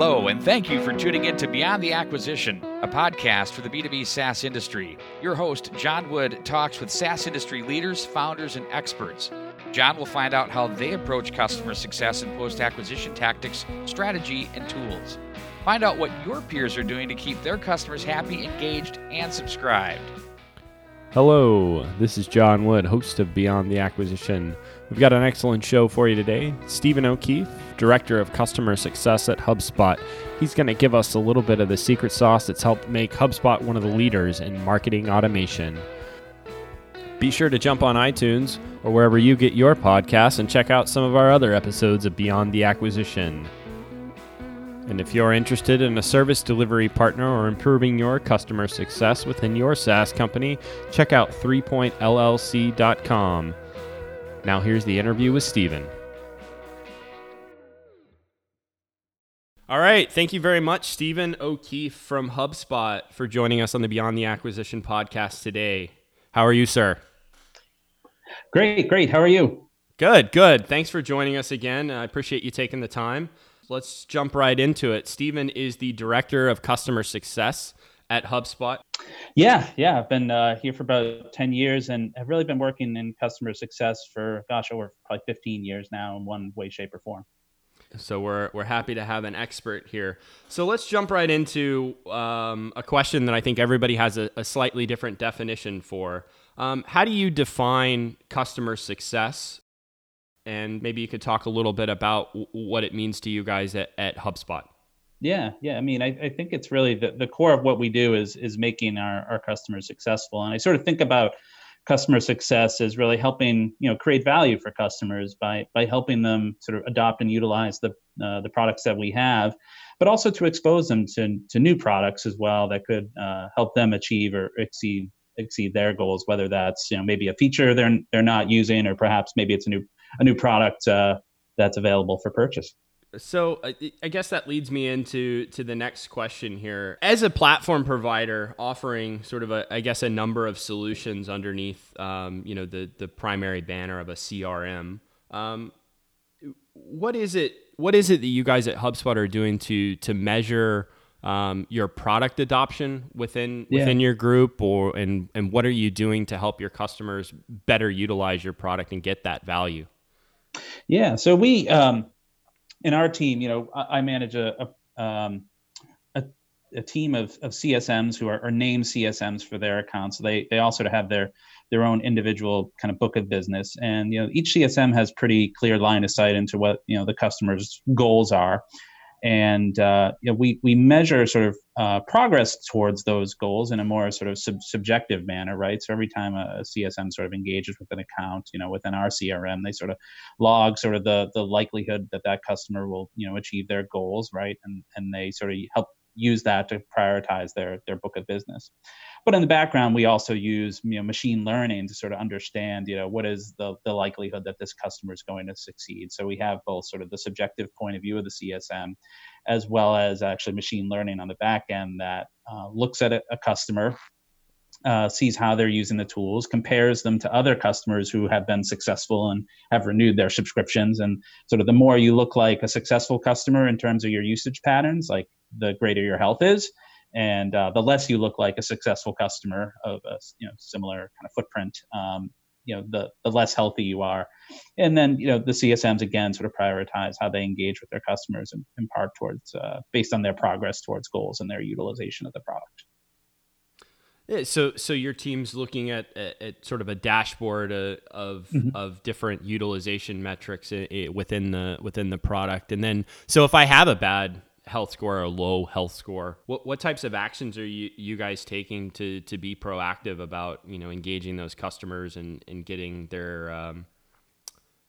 Hello, and thank you for tuning in to Beyond the Acquisition, a podcast for the B2B SaaS industry. Your host, John Wood, talks with SaaS industry leaders, founders, and experts. John will find out how they approach customer success and post acquisition tactics, strategy, and tools. Find out what your peers are doing to keep their customers happy, engaged, and subscribed. Hello, this is John Wood, host of Beyond the Acquisition. We've got an excellent show for you today. Stephen O'Keefe, Director of Customer Success at HubSpot, he's going to give us a little bit of the secret sauce that's helped make HubSpot one of the leaders in marketing automation. Be sure to jump on iTunes or wherever you get your podcasts and check out some of our other episodes of Beyond the Acquisition. And if you're interested in a service delivery partner or improving your customer success within your SaaS company, check out 3pointllc.com. Now here's the interview with Stephen. All right. Thank you very much, Stephen O'Keefe from HubSpot, for joining us on the Beyond the Acquisition podcast today. How are you, sir? Great, great. How are you? Good, good. Thanks for joining us again. I appreciate you taking the time. Let's jump right into it. Stephen is the Director of Customer Success at HubSpot. Yeah, yeah. I've been uh, here for about 10 years and have really been working in customer success for, gosh, over probably 15 years now in one way, shape, or form. So we're, we're happy to have an expert here. So let's jump right into um, a question that I think everybody has a, a slightly different definition for. Um, how do you define customer success? And maybe you could talk a little bit about what it means to you guys at, at HubSpot. Yeah, yeah. I mean, I, I think it's really the, the core of what we do is is making our, our customers successful. And I sort of think about customer success as really helping you know create value for customers by by helping them sort of adopt and utilize the uh, the products that we have, but also to expose them to to new products as well that could uh, help them achieve or exceed exceed their goals. Whether that's you know maybe a feature they're they're not using, or perhaps maybe it's a new a new product uh, that's available for purchase. So I guess that leads me into to the next question here. As a platform provider offering sort of a, I guess, a number of solutions underneath, um, you know, the the primary banner of a CRM. Um, what is it? What is it that you guys at HubSpot are doing to to measure um, your product adoption within yeah. within your group, or and and what are you doing to help your customers better utilize your product and get that value? Yeah, so we um, in our team, you know, I, I manage a a, um, a, a team of, of CSMs who are, are, named CSMs for their accounts. They they also have their their own individual kind of book of business, and you know, each CSM has pretty clear line of sight into what you know the customer's goals are and uh, you know, we we measure sort of uh, progress towards those goals in a more sort of sub- subjective manner, right? So every time a, a, CSM sort of engages with an account, you know, within our CRM, they sort of log sort of the the likelihood that that customer will you know achieve their goals, right? And and they sort of help use that to prioritize their their book of business. But in the background, we also use you know machine learning to sort of understand you know what is the the likelihood that this customer is going to succeed. So we have both sort of the subjective point of view of the CSM, as well as actually machine learning on the back end that uh, looks at a, a customer uh, sees how they're using the tools, compares them to other customers who have been successful and have renewed their subscriptions. And sort of the more you look like a successful customer in terms of your usage patterns, like the greater your health is. And uh, the less you look like a successful customer of a you know similar kind of footprint, um, you know the the less healthy you are. And then you know the CSMs again sort of prioritize how they engage with their customers in, in part towards uh, based on their progress towards goals and their utilization of the product. Yeah, so so your team's looking at, at, at sort of a dashboard uh, of mm-hmm. of different utilization metrics within the within the product, and then so if I have a bad health score or low health score, what what types of actions are you you guys taking to to be proactive about you know engaging those customers and and getting their um,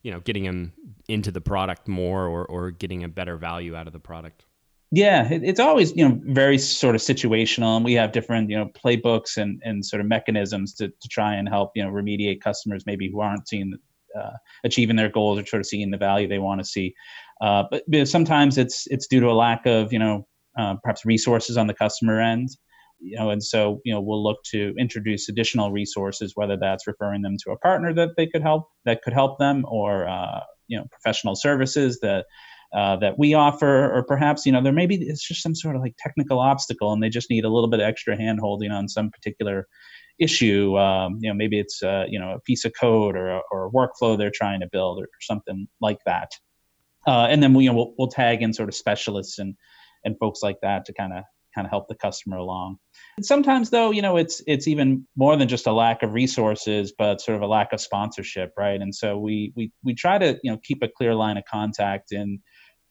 you know getting them into the product more or or getting a better value out of the product? Yeah, it, it's always you know very sort of situational, and we have different you know playbooks and and sort of mechanisms to to try and help you know remediate customers maybe who aren't seeing uh, achieving their goals or sort of seeing the value they want to see. Uh, but, but, sometimes it's it's due to a lack of you know uh, perhaps resources on the customer end. You know, and so you know we'll look to introduce additional resources, whether that's referring them to a partner that they could help that could help them, or uh, you know professional services that uh, that we offer, or perhaps you know there maybe it's just some sort of like technical obstacle, and they just need a little bit of extra hand holding on some particular issue. Um, you know, maybe it's uh, you know a piece of code or a, or a workflow they're trying to build or something like that. Uh, and then we you know, we'll, we'll tag in sort of specialists and and folks like that to kind of kind of help the customer along. And sometimes though, you know, it's it's even more than just a lack of resources, but sort of a lack of sponsorship, right? And so we we we try to you know keep a clear line of contact in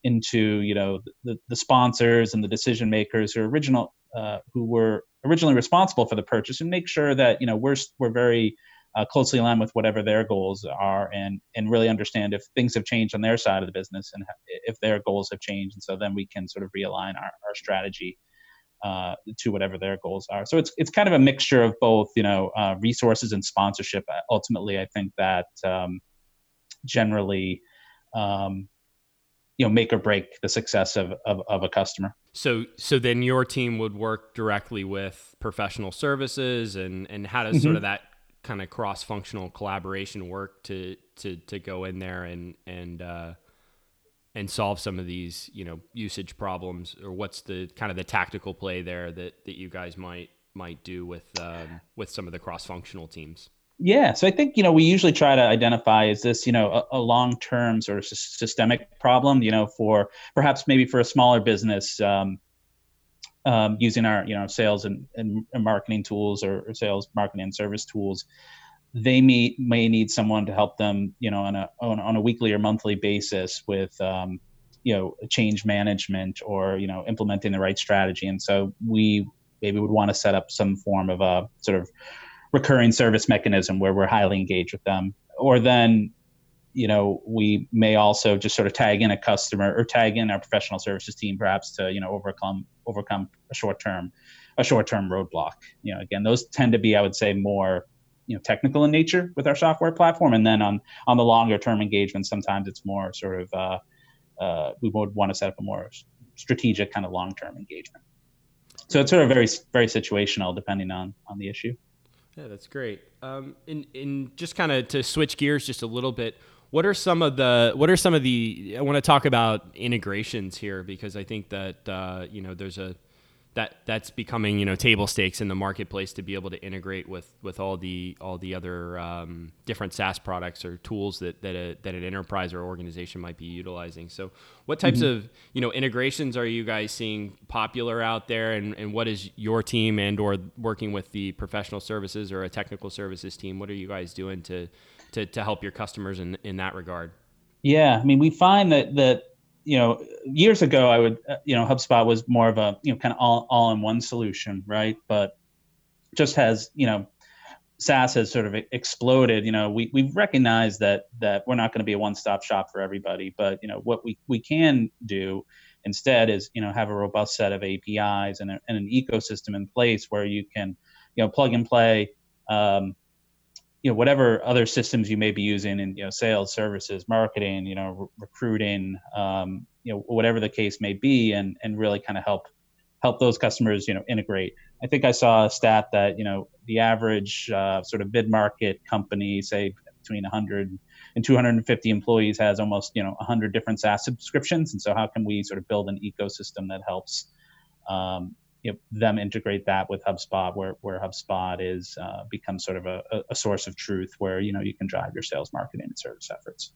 into you know the, the sponsors and the decision makers who original uh, who were originally responsible for the purchase and make sure that you know we're we're very uh, closely aligned with whatever their goals are and and really understand if things have changed on their side of the business and if their goals have changed. And so then we can sort of realign our, our strategy uh, to whatever their goals are. So it's it's kind of a mixture of both you know uh, resources and sponsorship. Ultimately i think that um, generally um, you know make or break the success of, of, of a customer. So so then your team would work directly with professional services and and how does mm-hmm. sort of that kind of cross functional collaboration work to to to go in there and and uh, and solve some of these you know usage problems? Or what's the kind of the tactical play there that that you guys might might do with um, with some of the cross functional teams? Yeah, so I think you know we usually try to identify is this you know a, a long term sort of systemic problem you know for perhaps maybe for a smaller business um, um, using our you know sales and, and marketing tools or, or, sales marketing and service tools they may may need someone to help them you know on a on, on a weekly or monthly basis with um, you know change management or you know implementing the right strategy and so we maybe would want to set up some form of a sort of recurring service mechanism where we're highly engaged with them. Or then, you know, we may also just sort of tag in a customer or tag in our professional services team, perhaps to you know overcome overcome a short term a short term roadblock. You know, again, those tend to be, I would say, more you know technical in nature with our software platform, and then on on the longer term engagement, sometimes it's more sort of uh, uh, we would want to set up a more strategic kind of long term engagement. So it's sort of very very situational depending on on the issue. Yeah, that's great. Um, in in just kind of to switch gears just a little bit, what are some of the what are some of the I want to talk about integrations here because I think that uh, you know there's a that that's becoming you know table stakes in the marketplace to be able to integrate with with all the all the other um, different SaaS products or tools that that, a, that an enterprise or organization might be utilizing. So, what types mm-hmm. of you know integrations are you guys seeing popular out there, and, and what is your team and or working with the professional services or a technical services team? What are you guys doing to to, to help your customers in in that regard? Yeah, I mean, we find that that you know, years ago, I would, uh, you know, HubSpot was more of a, you know, kind of all, all in one solution, right? But just has, you know, SaaS has sort of exploded. You know, we we've recognized that that we're not going to be a one-stop shop for everybody, but you know, what we we can do instead is, you know, have a robust set of APIs and, a, and an ecosystem in place where you can, you know, plug and play. Um, you know whatever other systems you may be using in you know sales services marketing you know re- recruiting um, you know whatever the case may be and and really kind of help help those customers you know integrate. I think i saw a stat that you know the average uh, sort of mid market company say between 100 and 250 employees has almost you know 100 different SaaS subscriptions. And so how can we sort of build an ecosystem that helps um, you know, them integrate that with HubSpot, where where HubSpot is uh, becomes sort of a, a source of truth, where you know you can drive your sales, marketing, and service efforts.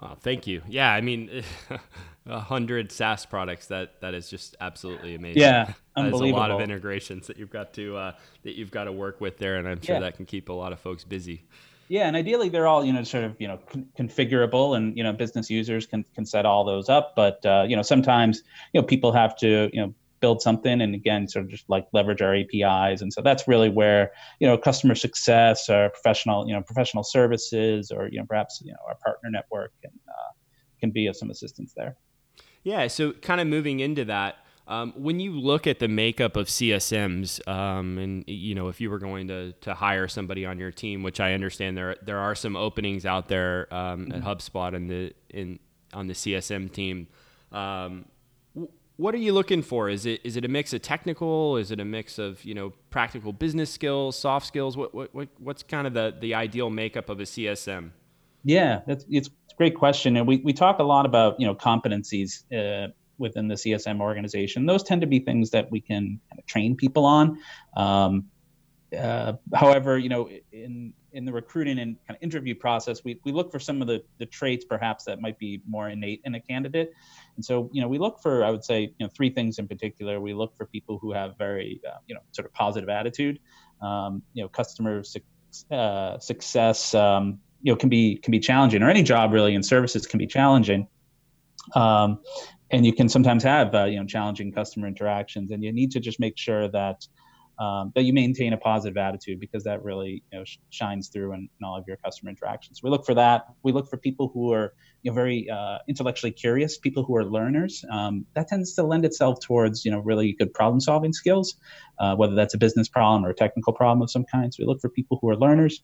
Oh, thank you. Yeah, I mean, a hundred SaaS products that that is just absolutely amazing. Yeah, There's a lot of integrations that you've got to uh, that you've got to work with there, and I'm sure yeah. that can keep a lot of folks busy. Yeah, and ideally they're all you know sort of you know con- configurable, and you know business users can can set all those up. But uh, you know sometimes you know people have to you know build something and again sort of just like leverage our apis and so that's really where you know customer success or professional you know professional services or you know perhaps you know our partner network can uh, can be of some assistance there yeah so kind of moving into that um, when you look at the makeup of CSMs, um, and you know, if you were going to, to hire somebody on your team, which I understand there there are some openings out there um, mm-hmm. at HubSpot in the in on the CSM team. What are you looking for? Is it is it a mix of technical? Is it a mix of you know practical business skills, soft skills? What what, what what's kind of the the ideal makeup of a CSM? Yeah, it's it's a great question, and we we talk a lot about you know competencies. Uh, within the CSM organization, those tend to be things that we can kind of train people on. Um, uh, however, you know, in in the recruiting and kind of interview process, we, we look for some of the, the traits perhaps that might be more innate in a candidate. And so, you know, we look for, I would say, you know, three things in particular. We look for people who have very, uh, you know, sort of positive attitude. Um, you know, customer su- uh, success, um, you know, can be can be challenging, or any job really in services can be challenging. Um, and you can sometimes have, uh, you know, challenging customer interactions, and you need to just make sure that um, that you maintain a positive attitude because that really you know, sh- shines through in, in, all of your customer interactions. We look for that. We look for people who are you know very uh, intellectually curious, people who are learners. Um, that tends to lend itself towards you know really good problem solving skills, uh, whether that's a business problem or a technical problem of some kind. So we look for people who are learners,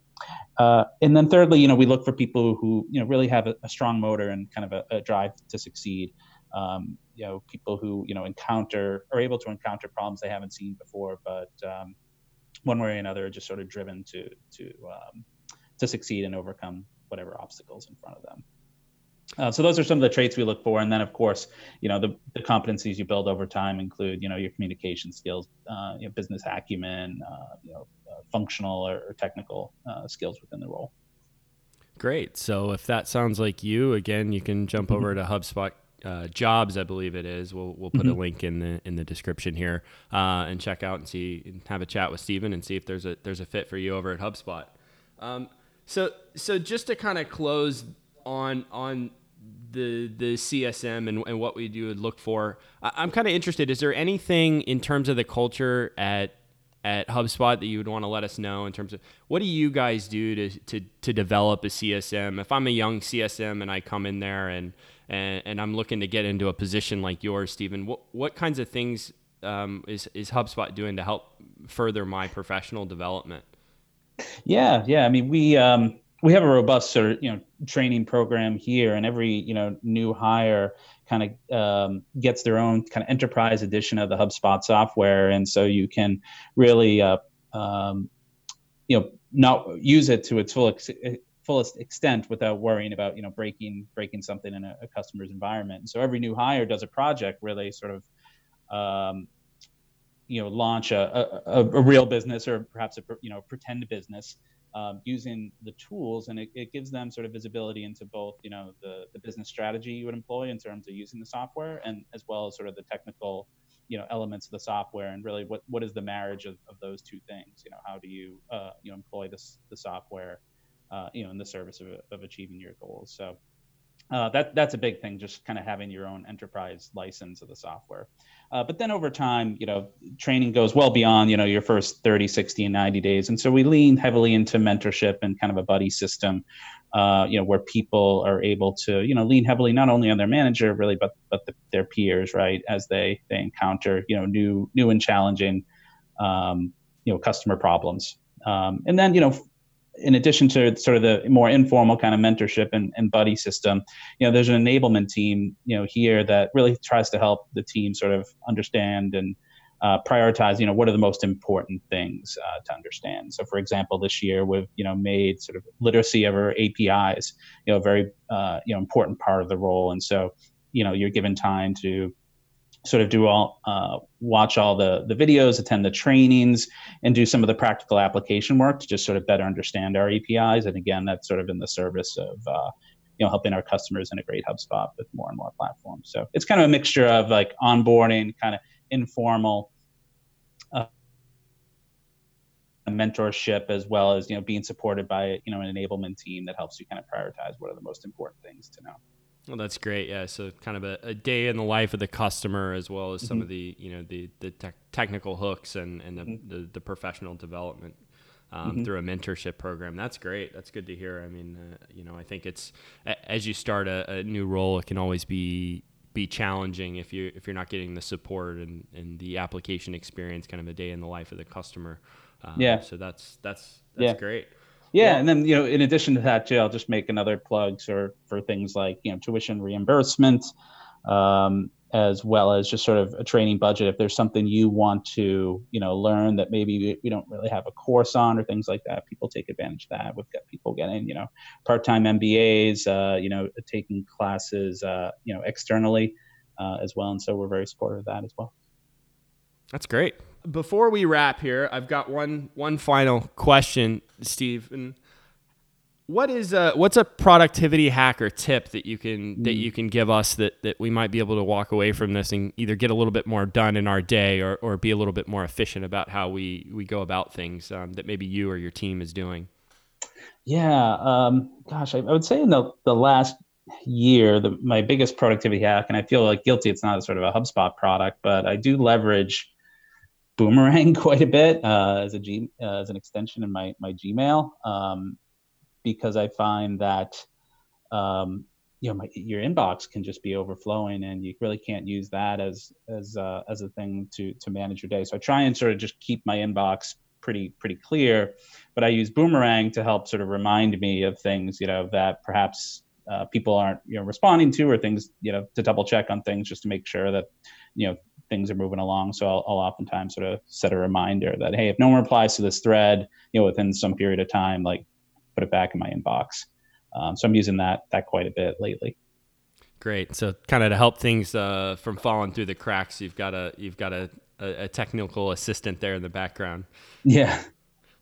uh, and then thirdly, you know we look for people who you know really have a, a strong motor and kind of a, a drive to succeed um, you know people who you know encounter are able to encounter problems they haven't seen before, but um, one way or another are just sort of driven to to um, to succeed and overcome whatever obstacles in front of them. Uh, so those are some of the traits we look for, and then of course, you know, the, the competencies you build over time include, you know, your communication skills, uh, you know, business acumen, uh, you know, uh, functional or, or technical uh, skills within the role. Great. So if that sounds like you, again, you can jump over to HubSpot uh, jobs, I believe it is. We'll we'll put mm-hmm. a link in the in the description here uh, and check out and see and have a chat with Stephen and see if there's a there's a fit for you over at HubSpot. Um, so so just to kind of close on on the the CSM and, and what we do would look for. I, am kind of interested. Is there anything in terms of the culture at at HubSpot that you would want to let us know in terms of what do you guys do to to to develop a CSM? If I'm a young CSM and I come in there and and, and I'm looking to get into a position like yours, Stephen. What what kinds of things um, is is HubSpot doing to help further my professional development? Yeah, yeah. I mean, we um, we have a robust sort of you know training program here, and every you know new hire kind of um, gets their own kind of enterprise edition of the HubSpot software, and so you can really uh, um, you know not use it to its full ex- fullest extent without worrying about you know breaking breaking something in a, a customer's environment. And so every new hire does a project where they sort of um, you know launch a, a, a, real business or perhaps a you know pretend business um, using the tools and it, it, gives them sort of visibility into both you know the, the business strategy you would employ in terms of using the software and as well as sort of the technical you know elements of the software and really what what is the marriage of, of those two things you know how do you uh, you know employ this the software uh, you know, in the service of, of achieving your goals. So uh, that that's a big thing, just kind of having your own enterprise license of the software. Uh, but then over time, you know, training goes well beyond, you know, your first 30, 60, and 90 days. And so we lean heavily into mentorship and kind of a buddy system, uh, you know, where people are able to, you know, lean heavily not only on their manager really, but but the, their peers, right, as they they encounter, you know, new new and challenging, um, you know, customer problems. Um, and then, you know, in addition to sort of the more informal kind of mentorship and, and buddy system, you know, there's an enablement team, you know, here that really tries to help the team sort of understand and uh, prioritize, you know, what are the most important things uh, to understand. So, for example, this year we've, you know, made sort of literacy of our APIs, you know, a very, uh, you know, important part of the role. And so, you know, you're given time to sort of do all uh, watch all the the videos attend the trainings and do some of the practical application work to just sort of better understand our apis and again that's sort of in the service of uh, you know helping our customers integrate hubspot with more and more platforms. So it's kind of a mixture of like onboarding kind of informal uh, mentorship as well as you know being supported by you know an enablement team that helps you kind of prioritize what are the most important things to know well, that's great. Yeah, so kind of a, a, day in the life of the customer, as well as some mm-hmm. of the you know the the te- technical hooks and and the, mm-hmm. the, the, professional development um, mm-hmm. through a mentorship program. That's great. That's good to hear. I mean, uh, you know, I think it's as you start a, a, new role, it can always be be challenging if you if you're not getting the support and, and the application experience, kind of a day in the life of the customer. Um, yeah. So that's that's that's yeah. great. Yeah, and then you know, in addition to that, too, I'll just make another plug for for things like you know tuition reimbursement, um, as well as just sort of a training budget. If there's something you want to you know learn that maybe we don't really have a course on or things like that people take advantage of that. We've got people getting you know part-time mbas uh, you know taking classes uh, you know externally uh, as well. And so we're very supportive of that as well. That's great. Before we wrap here i've got one one final question Stephen what is a what's a productivity hack or tip that you can that you can give us that that we might be able to walk away from this and either get a little bit more done in our day or, or be a little bit more efficient about how we we go about things um, that maybe you or your team is doing? Yeah, um, gosh, I, I, would say in the the last year, the, my biggest productivity hack, and I feel like guilty. It's not a sort of a HubSpot product, but I do leverage Boomerang quite a bit uh, as a G, uh, as an extension in my my Gmail. Um, because I find that um, you know my, your inbox can just be overflowing, and you really can't use that as as uh, as a thing to to manage your day. So I try and sort of just keep my inbox pretty pretty clear, but I use Boomerang to help sort of remind me of things you know that perhaps uh, people aren't you know responding to or things you know to double check on things just to make sure that you know things are moving along so I'll, I'll, oftentimes sort of set a reminder that hey if no one replies to this thread you know within some period of time like put it back in my inbox. Um, so I'm using that that quite a bit lately. Great. So kind of to help things uh, from falling through the cracks, you've got a you've got a, a, a technical assistant there in the background. Yeah.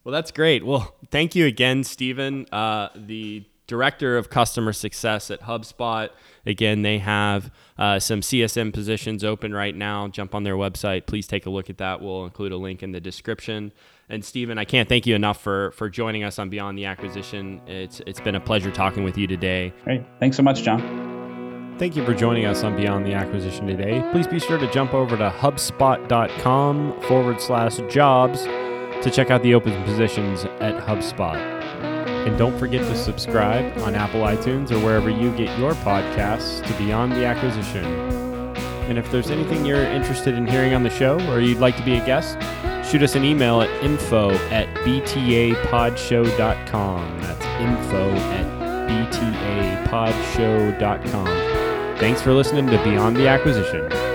Well, that's great. Well, thank you again, Stephen, uh, the director of customer success at HubSpot. Again, they have uh, some CSM positions open right now. Jump on their website. Please take a look at that. We'll include a link in the description. And Stephen, I can't thank you enough for for joining us on Beyond the Acquisition. It's it's been a pleasure talking with you today. Great. Thanks so much, John. Thank you for joining us on Beyond the Acquisition today. Please be sure to jump over to hubspot.com forward slash jobs to check out the open positions at HubSpot. And don't forget to subscribe on Apple iTunes or wherever you get your podcasts to Beyond the Acquisition. And if there's anything you're interested in hearing on the show or you'd like to be a guest, shoot us an email at info at btapodshow.com. That's info at btapodshow.com. Thanks for listening to Beyond the Acquisition.